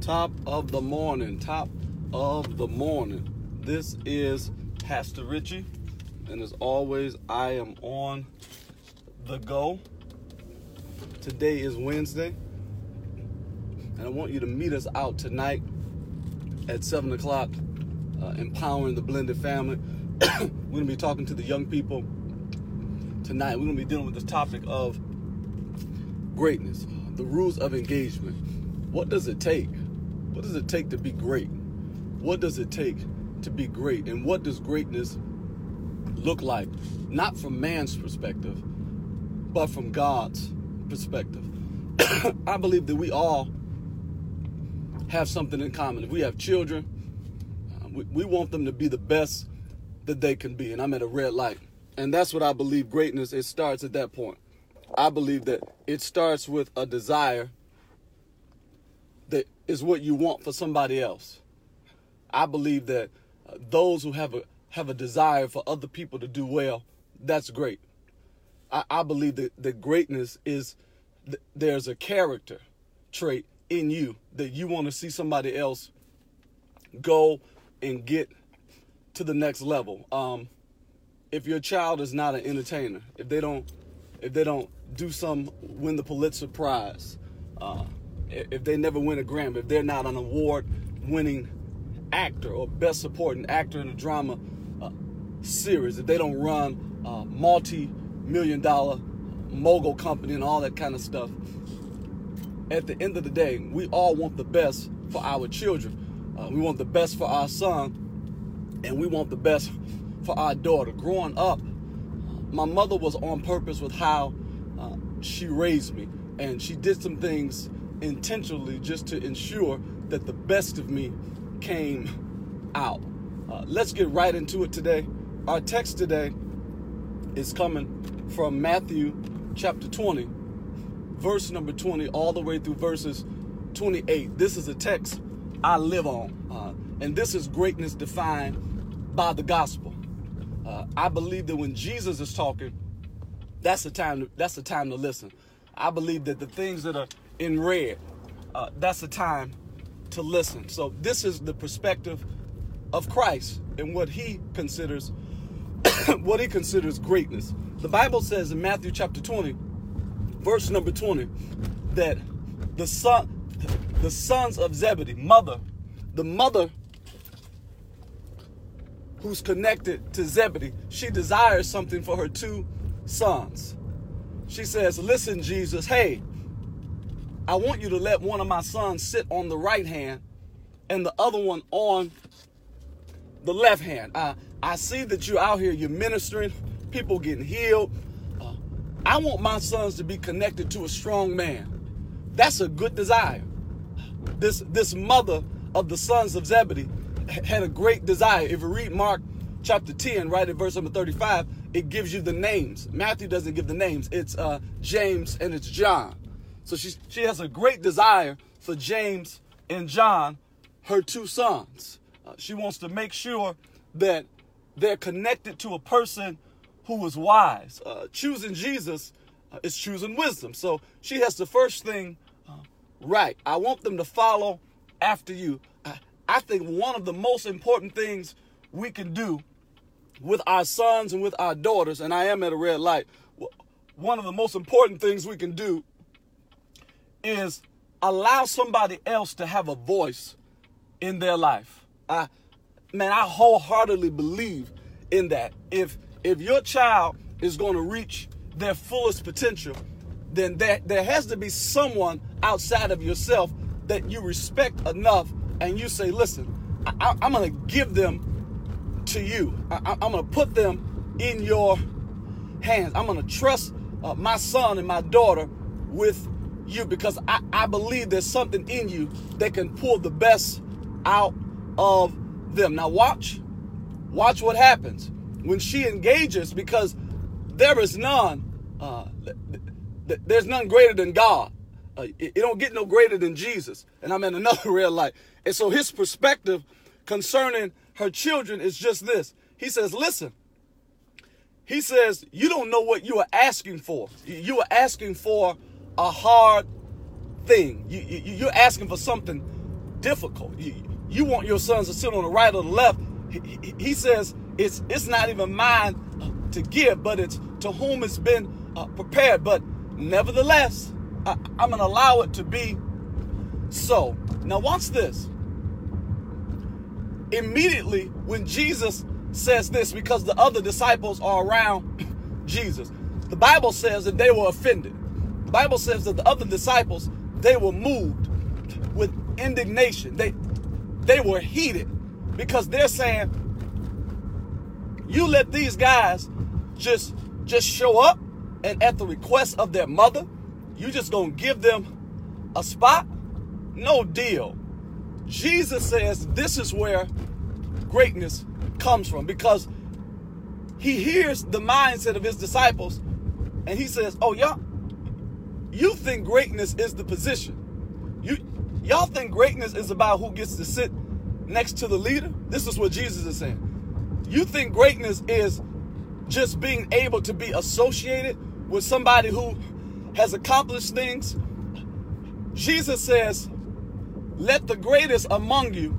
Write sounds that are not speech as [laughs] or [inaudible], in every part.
Top of the morning, top of the morning. This is Pastor Richie, and as always, I am on the go. Today is Wednesday, and I want you to meet us out tonight at 7 o'clock, uh, empowering the blended family. [coughs] We're going to be talking to the young people tonight. We're going to be dealing with this topic of greatness, the rules of engagement. What does it take? What does it take to be great? What does it take to be great? And what does greatness look like? Not from man's perspective, but from God's perspective. [coughs] I believe that we all have something in common. If we have children, uh, we, we want them to be the best that they can be. And I'm at a red light. And that's what I believe greatness, it starts at that point. I believe that it starts with a desire is what you want for somebody else. I believe that uh, those who have a have a desire for other people to do well, that's great. I, I believe that, that greatness is th- there's a character trait in you that you want to see somebody else go and get to the next level. Um, if your child is not an entertainer, if they don't, if they don't do some win the Pulitzer Prize, uh, if they never win a Grammy, if they're not an award-winning actor or best supporting actor in a drama uh, series, if they don't run a multi-million dollar mogul company and all that kind of stuff, at the end of the day, we all want the best for our children. Uh, we want the best for our son, and we want the best for our daughter. Growing up, my mother was on purpose with how uh, she raised me, and she did some things intentionally just to ensure that the best of me came out. Uh, let's get right into it today. Our text today is coming from Matthew chapter 20, verse number 20, all the way through verses 28. This is a text I live on, uh, and this is greatness defined by the gospel. Uh, I believe that when Jesus is talking, that's the time. To, that's the time to listen. I believe that the things that are in red, uh, that's the time to listen. So this is the perspective of Christ and what he considers [coughs] what he considers greatness. The Bible says in Matthew chapter 20, verse number 20, that the son the sons of Zebedee, mother, the mother who's connected to Zebedee, she desires something for her two sons. She says, Listen, Jesus, hey, I want you to let one of my sons sit on the right hand and the other one on the left hand. I, I see that you're out here, you're ministering, people getting healed. Uh, I want my sons to be connected to a strong man. That's a good desire. This, this mother of the sons of Zebedee had a great desire. If you read Mark chapter 10, right at verse number 35, it gives you the names. Matthew doesn't give the names. It's uh, James and it's John. So she, she has a great desire for James and John, her two sons. Uh, she wants to make sure that they're connected to a person who is wise. Uh, choosing Jesus uh, is choosing wisdom. So she has the first thing uh, right. I want them to follow after you. I, I think one of the most important things we can do with our sons and with our daughters, and I am at a red light, one of the most important things we can do is allow somebody else to have a voice in their life. I man, I wholeheartedly believe in that. If if your child is going to reach their fullest potential, then there, there has to be someone outside of yourself that you respect enough and you say, listen, I, am going to give them to you. I, am going to put them in your hands. I'm going to trust uh, my son and my daughter with you because I, I believe there's something in you that can pull the best out of them. Now, watch, watch what happens when she engages because there is none, uh, there's none greater than God. Uh, it, it don't get no greater than Jesus. And I'm in another [laughs] real light. And so his perspective concerning her children is just this. He says, listen, he says, you don't know what you are asking for. You are asking for a hard thing. You, you, you're asking for something difficult. You, you want your sons to sit on the right or the left. He, he, says it's it's not even mine to give, but it's to whom it's been uh, prepared. But nevertheless, I, I'm going to allow it to be so. Now, watch this. Immediately, when Jesus says this, because the other disciples are around [clears throat] Jesus, the Bible says that they were offended. Bible says that the other disciples, they were moved with indignation. They they were heated because they're saying, you let these guys just just show up and at the request of their mother, you just gonna give them a spot? No deal. Jesus says this is where greatness comes from because he hears the mindset of his disciples and he says, Oh, y'all, you think greatness is the position. You y'all think greatness is about who gets to sit next to the leader? This is what Jesus is saying. You think greatness is just being able to be associated with somebody who has accomplished things. Jesus says, Let the greatest among you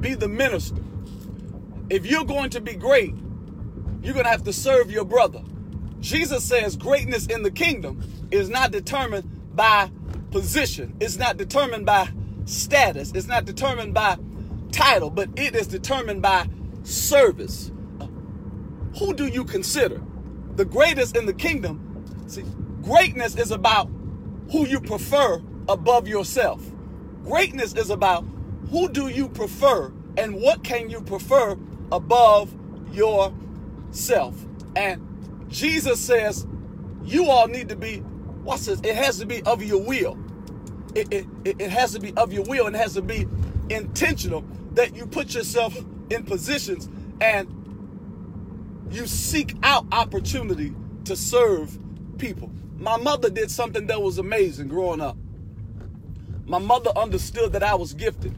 be the minister. If you're going to be great, you're going to have to serve your brother. Jesus says greatness in the kingdom is not determined by position, it's not determined by status, it's not determined by title, but it is determined by service. Who do you consider the greatest in the kingdom? See, greatness is about who you prefer above yourself. Greatness is about who do you prefer and what can you prefer above yourself. And Jesus says, you all need to be, this? It has to be of your will. It, it, it has to be of your will and it has to be intentional that you put yourself in positions and you seek out opportunity to serve people. My mother did something that was amazing growing up. My mother understood that I was gifted.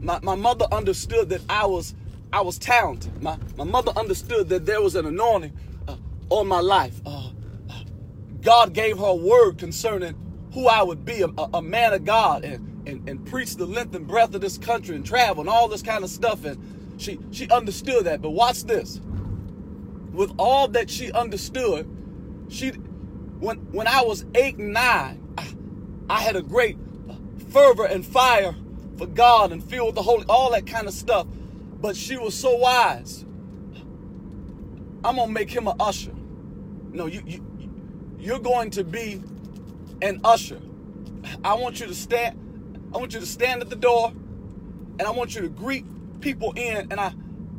My, my mother understood that I was I was talented. My, my mother understood that there was an anointing uh, on my life. Uh, God gave her a word concerning who I would be, a, a man of God, and, and, and preach the length and breadth of this country and travel and all this kind of stuff. And she, she understood that. But watch this. With all that she understood, she when when I was eight and nine, I, I had a great fervor and fire for God and filled the Holy, all that kind of stuff. But she was so wise. I'm gonna make him an usher. No, you, you you're going to be an usher. I want you to stand. I want you to stand at the door, and I want you to greet people in, and I,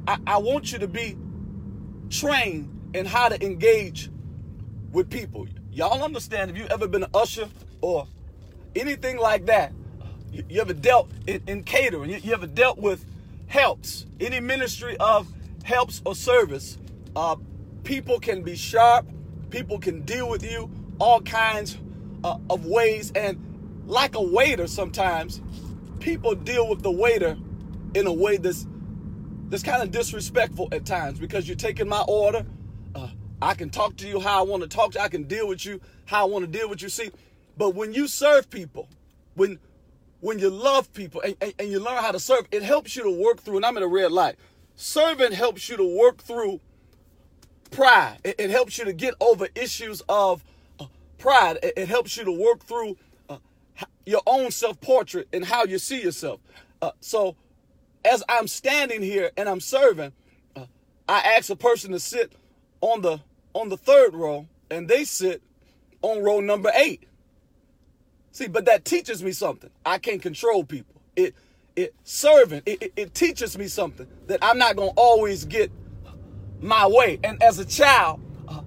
I, I want you to be trained in how to engage with people. Y'all understand if you've ever been an usher or anything like that, you, you ever dealt in, in catering, you, you, ever dealt with helps, any ministry of helps or service, uh, people can be sharp, people can deal with you all kinds uh, of ways. And like a waiter, sometimes people deal with the waiter in a way that's that's kind of disrespectful at times because you're taking my order. Uh, I can talk to you how I want to talk to you. I can deal with you how I want to deal with you. See, but when you serve people, when when you love people and, and, and, you learn how to serve, it helps you to work through, and I'm in a red light. Serving helps you to work through pride. It, it helps you to get over issues of uh, pride. It, it, helps you to work through uh, your own self portrait and how you see yourself. Uh, so, as I'm standing here and I'm serving, uh, I ask a person to sit on the on the third row, and they sit on row number eight. See, but that teaches me something. I can't control people. It it serving, it, it, it teaches me something that I'm not gonna always get my way. And as a child, uh,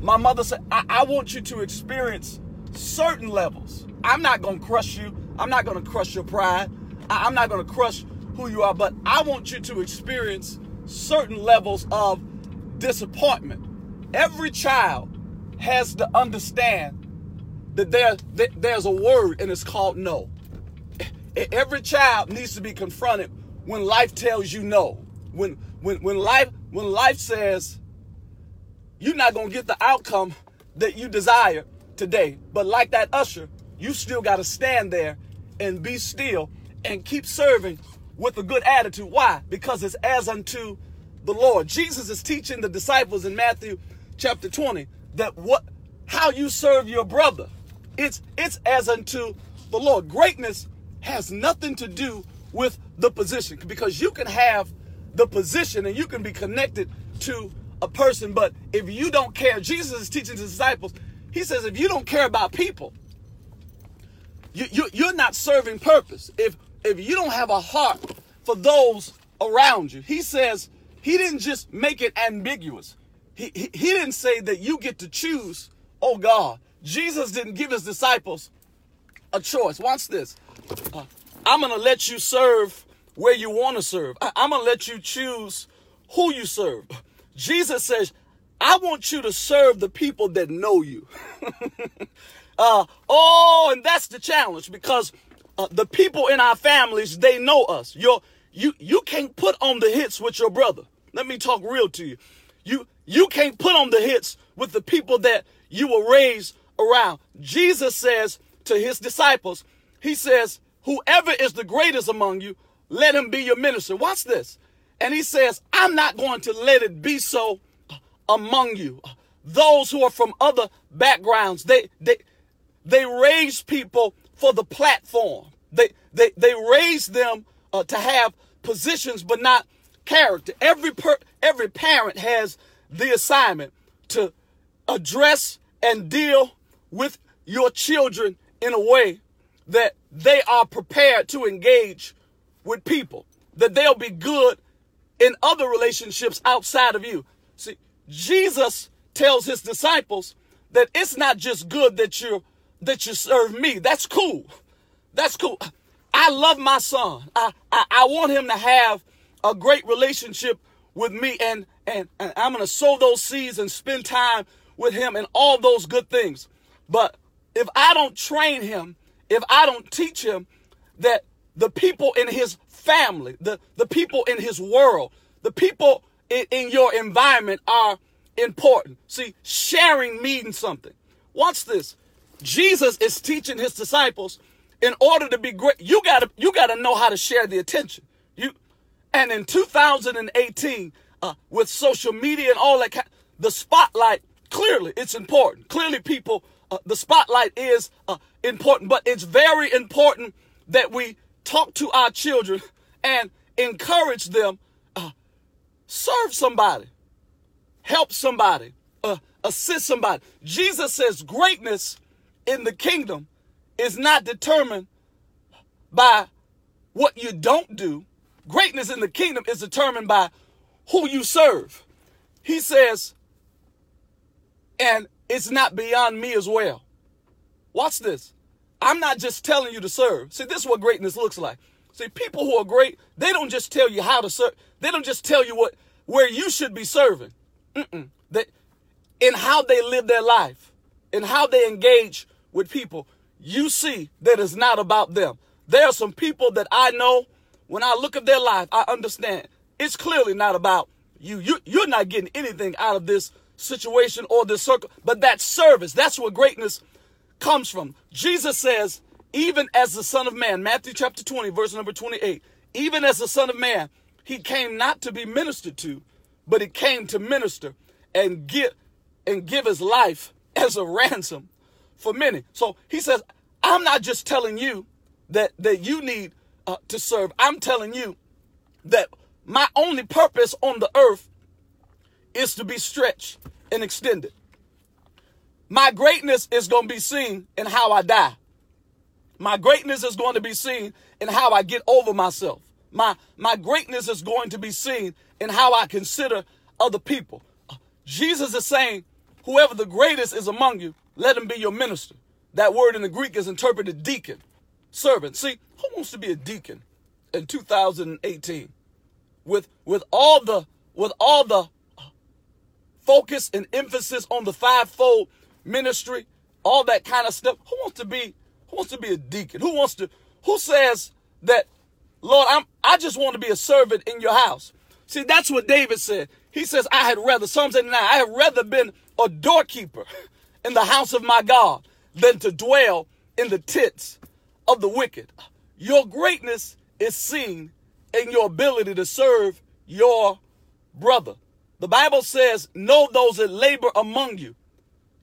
my mother said, I, I want you to experience certain levels. I'm not gonna crush you. I'm not gonna crush your pride. I, I'm not gonna crush who you are, but I want you to experience certain levels of disappointment. Every child has to understand that there, there's a word and it's called no. Every child needs to be confronted when life tells you no. When when when life when life says you're not gonna get the outcome that you desire today, but like that usher, you still gotta stand there and be still and keep serving with a good attitude. Why? Because it's as unto the Lord. Jesus is teaching the disciples in Matthew chapter 20 that what how you serve your brother. It's it's as unto the Lord. Greatness has nothing to do with the position because you can have the position and you can be connected to a person, but if you don't care, Jesus is teaching his disciples. He says, if you don't care about people, you, you, you're not serving purpose. If if you don't have a heart for those around you, he says he didn't just make it ambiguous. He, he, he didn't say that you get to choose, oh God. Jesus didn't give his disciples a choice. Watch this. Uh, I'm going to let you serve where you want to serve. I, I'm going to let you choose who you serve. Jesus says, I want you to serve the people that know you. [laughs] uh, oh, and that's the challenge because uh, the people in our families, they know us. Your, you, you can't put on the hits with your brother. Let me talk real to you. You, you can't put on the hits with the people that you were raised around. Jesus says to his disciples, he says, whoever is the greatest among you, let him be your minister. Watch this. And he says, I'm not going to let it be so among you. Those who are from other backgrounds, they, they, they raise people for the platform. They, they, they raise them uh, to have positions, but not character. Every per, every parent has the assignment to address and deal with your children in a way that they are prepared to engage with people, that they'll be good in other relationships outside of you. See, Jesus tells his disciples that it's not just good that you that you serve me. That's cool. That's cool. I love my son. I, I, I want him to have a great relationship with me and, and, and I'm going to sow those seeds and spend time with him and all those good things. But if I don't train him, if I don't teach him that the people in his family, the, the people in his world, the people in, in your environment are important. See, sharing means something. Watch this. Jesus is teaching his disciples in order to be great, you gotta you gotta know how to share the attention. You and in 2018, uh, with social media and all that, the spotlight clearly it's important. Clearly, people, uh, the spotlight is uh, important, but it's very important that we talk to our children and encourage them, uh, serve somebody, help somebody, uh, assist somebody. Jesus says greatness in the kingdom is not determined by what you don't do. Greatness in the kingdom is determined by who you serve. He says, and it's not beyond me as well. Watch this. I'm not just telling you to serve. See, this is what greatness looks like. See, people who are great, they don't just tell you how to serve. They don't just tell you what where you should be serving. Mm-mm. In how they live their life, in how they engage with people, you see that it's not about them. There are some people that I know when I look at their life, I understand it's clearly not about you. you you're not getting anything out of this situation or this circle, but that service, that's what greatness comes from. Jesus says, even as the Son of Man, Matthew chapter 20, verse number 28, even as the Son of Man, he came not to be ministered to, but he came to minister and give and give his life as a ransom for many. So he says, I'm not just telling you that that you need uh, to serve. I'm telling you that my only purpose on the earth is to be stretched and extended. My greatness is going to be seen in how I die. My greatness is going to be seen in how I get over myself. My, my greatness is going to be seen in how I consider other people. Uh, Jesus is saying, whoever the greatest is among you, let him be your minister. That word in the Greek is interpreted deacon, servant. See, who wants to be a deacon in 2018? With with all the with all the uh, focus and emphasis on the fivefold ministry, all that kind of stuff. Who wants to be who wants to be a deacon? Who wants to who says that Lord, I'm I just want to be a servant in your house. See, that's what David said. He says, I had rather, Psalms 89, I had rather been a doorkeeper [laughs] in the house of my God than to dwell in the tents of the wicked. Your greatness is seen in your ability to serve your brother. The Bible says, Know those that labor among you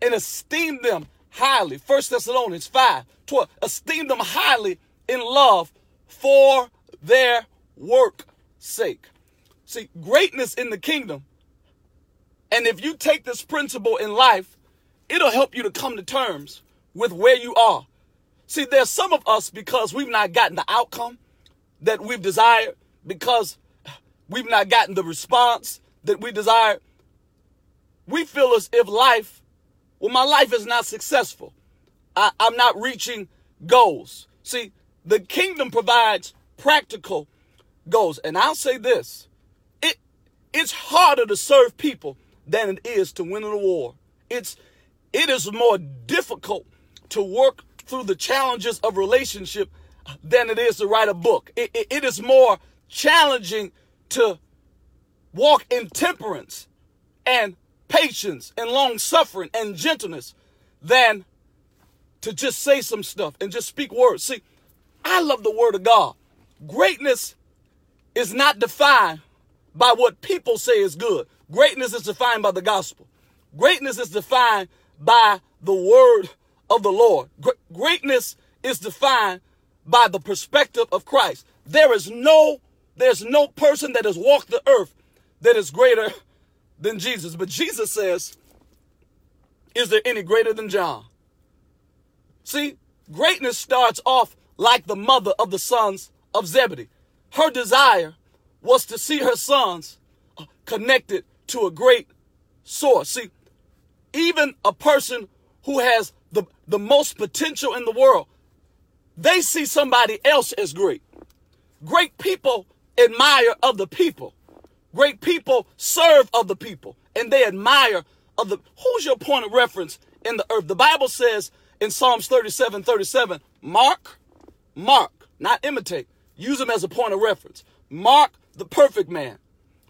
and esteem them highly. 1 Thessalonians 5 12. Esteem them highly in love for their work sake. See, greatness in the kingdom, and if you take this principle in life, it'll help you to come to terms with where you are. See, there's some of us because we've not gotten the outcome that we've desired, because we've not gotten the response that we desire. We feel as if life, well, my life is not successful. I, I'm not reaching goals. See, the kingdom provides practical goals. And I'll say this it it's harder to serve people than it is to win a war. It's it is more difficult to work through the challenges of relationship than it is to write a book. it, it, it is more challenging to walk in temperance and patience and long suffering and gentleness than to just say some stuff and just speak words. See, I love the word of God. Greatness is not defined by what people say is good. Greatness is defined by the gospel. Greatness is defined by the word of the Lord. Greatness is defined by the perspective of Christ. There is no there's no person that has walked the earth that is greater than Jesus. But Jesus says, Is there any greater than John? See, greatness starts off like the mother of the sons of Zebedee. Her desire was to see her sons connected to a great source. See, even a person who has the, the most potential in the world, they see somebody else as great. Great people admire other people. Great people serve other people and they admire other. Who's your point of reference in the earth? The Bible says in Psalms 37 37, mark, mark, not imitate. Use them as a point of reference. Mark the perfect man.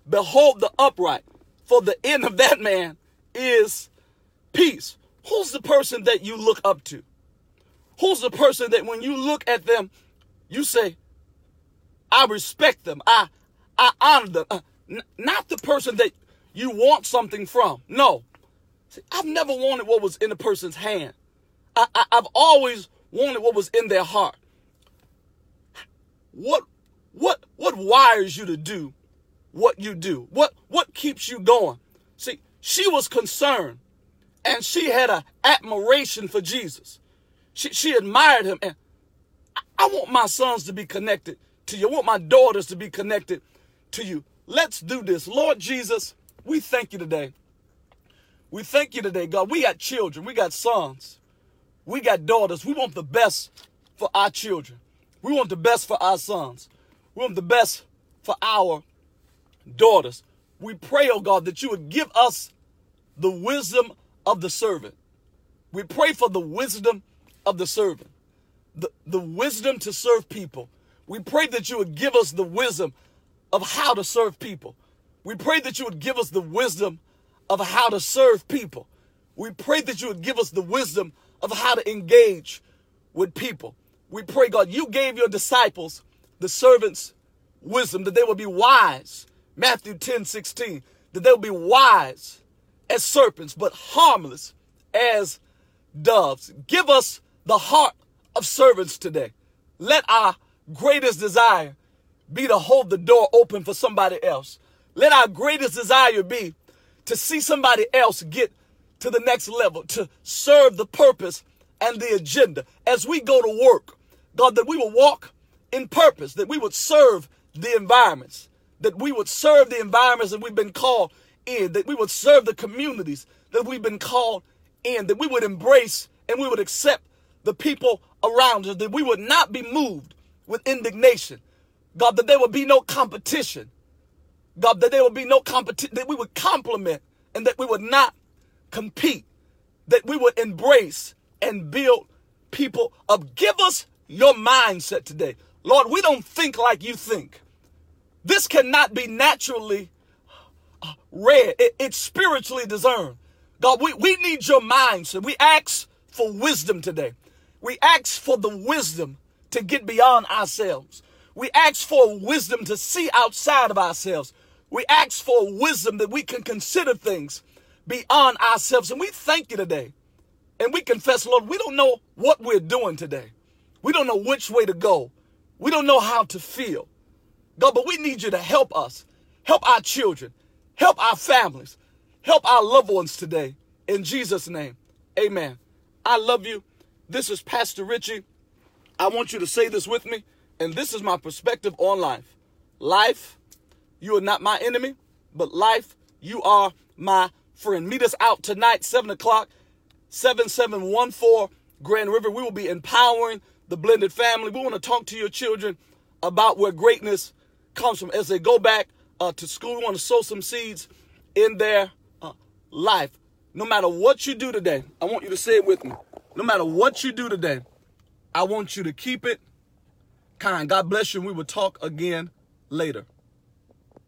Behold the upright, for the end of that man is peace. Who's the person that you look up to? Who's the person that when you look at them, you say, I respect them. I, I honor them. Uh, N- not the person that you want something from. No. See, I've never wanted what was in a person's hand. I, I, I've always wanted what was in their heart. What, what, what wires you to do what you do? What, what keeps you going? See, she was concerned and she had an admiration for Jesus. She, she admired him. And I want my sons to be connected to you. I want my daughters to be connected to you. Let's do this. Lord Jesus, we thank you today. We thank you today, God. We got children, we got sons, we got daughters. We want the best for our children. We want the best for our sons. We want the best for our daughters. We pray, oh God, that you would give us the wisdom of the servant. We pray for the wisdom of the servant, the, the wisdom to serve people, we pray that you would give us the wisdom of how to serve people. We pray that you would give us the wisdom of how to serve people. We pray that you would give us the wisdom of how to engage with people. We pray, God, you gave your disciples, the servants, wisdom, that they would be wise. Matthew 10 16, that they would be wise as serpents, but harmless as doves. Give us the heart of servants today. Let our greatest desire be to hold the door open for somebody else. Let our greatest desire be to see somebody else get to the next level, to serve the purpose and the agenda as we go to work. God, that we will walk in purpose, that we would serve the environments, that we would serve the environments that we've been called in, that we would serve the communities that we've been called in, that we would embrace and we would accept the people around us, that we would not be moved with indignation. God, that there would be no competition. God, that there would be no competition, that we would complement and that we would not compete, that we would embrace and build people up. Give us your mindset today. Lord, we don't think like you think. This cannot be naturally uh, read, it, it's spiritually discerned. God, we, we need your mindset. We ask for wisdom today. We ask for the wisdom to get beyond ourselves. We ask for wisdom to see outside of ourselves. We ask for wisdom that we can consider things beyond ourselves. And we thank you today. And we confess, Lord, we don't know what we're doing today. We don't know which way to go. We don't know how to feel. God, but we need you to help us, help our children, help our families, help our loved ones today. In Jesus' name, amen. I love you. This is Pastor Richie. I want you to say this with me, and this is my perspective on life. Life, you are not my enemy, but life, you are my friend. Meet us out tonight, 7 o'clock, 7714 Grand River. We will be empowering the blended family. We want to talk to your children about where greatness comes from as they go back uh, to school. We want to sow some seeds in their uh, life. No matter what you do today, I want you to say it with me. No matter what you do today, I want you to keep it kind. God bless you, and we will talk again later.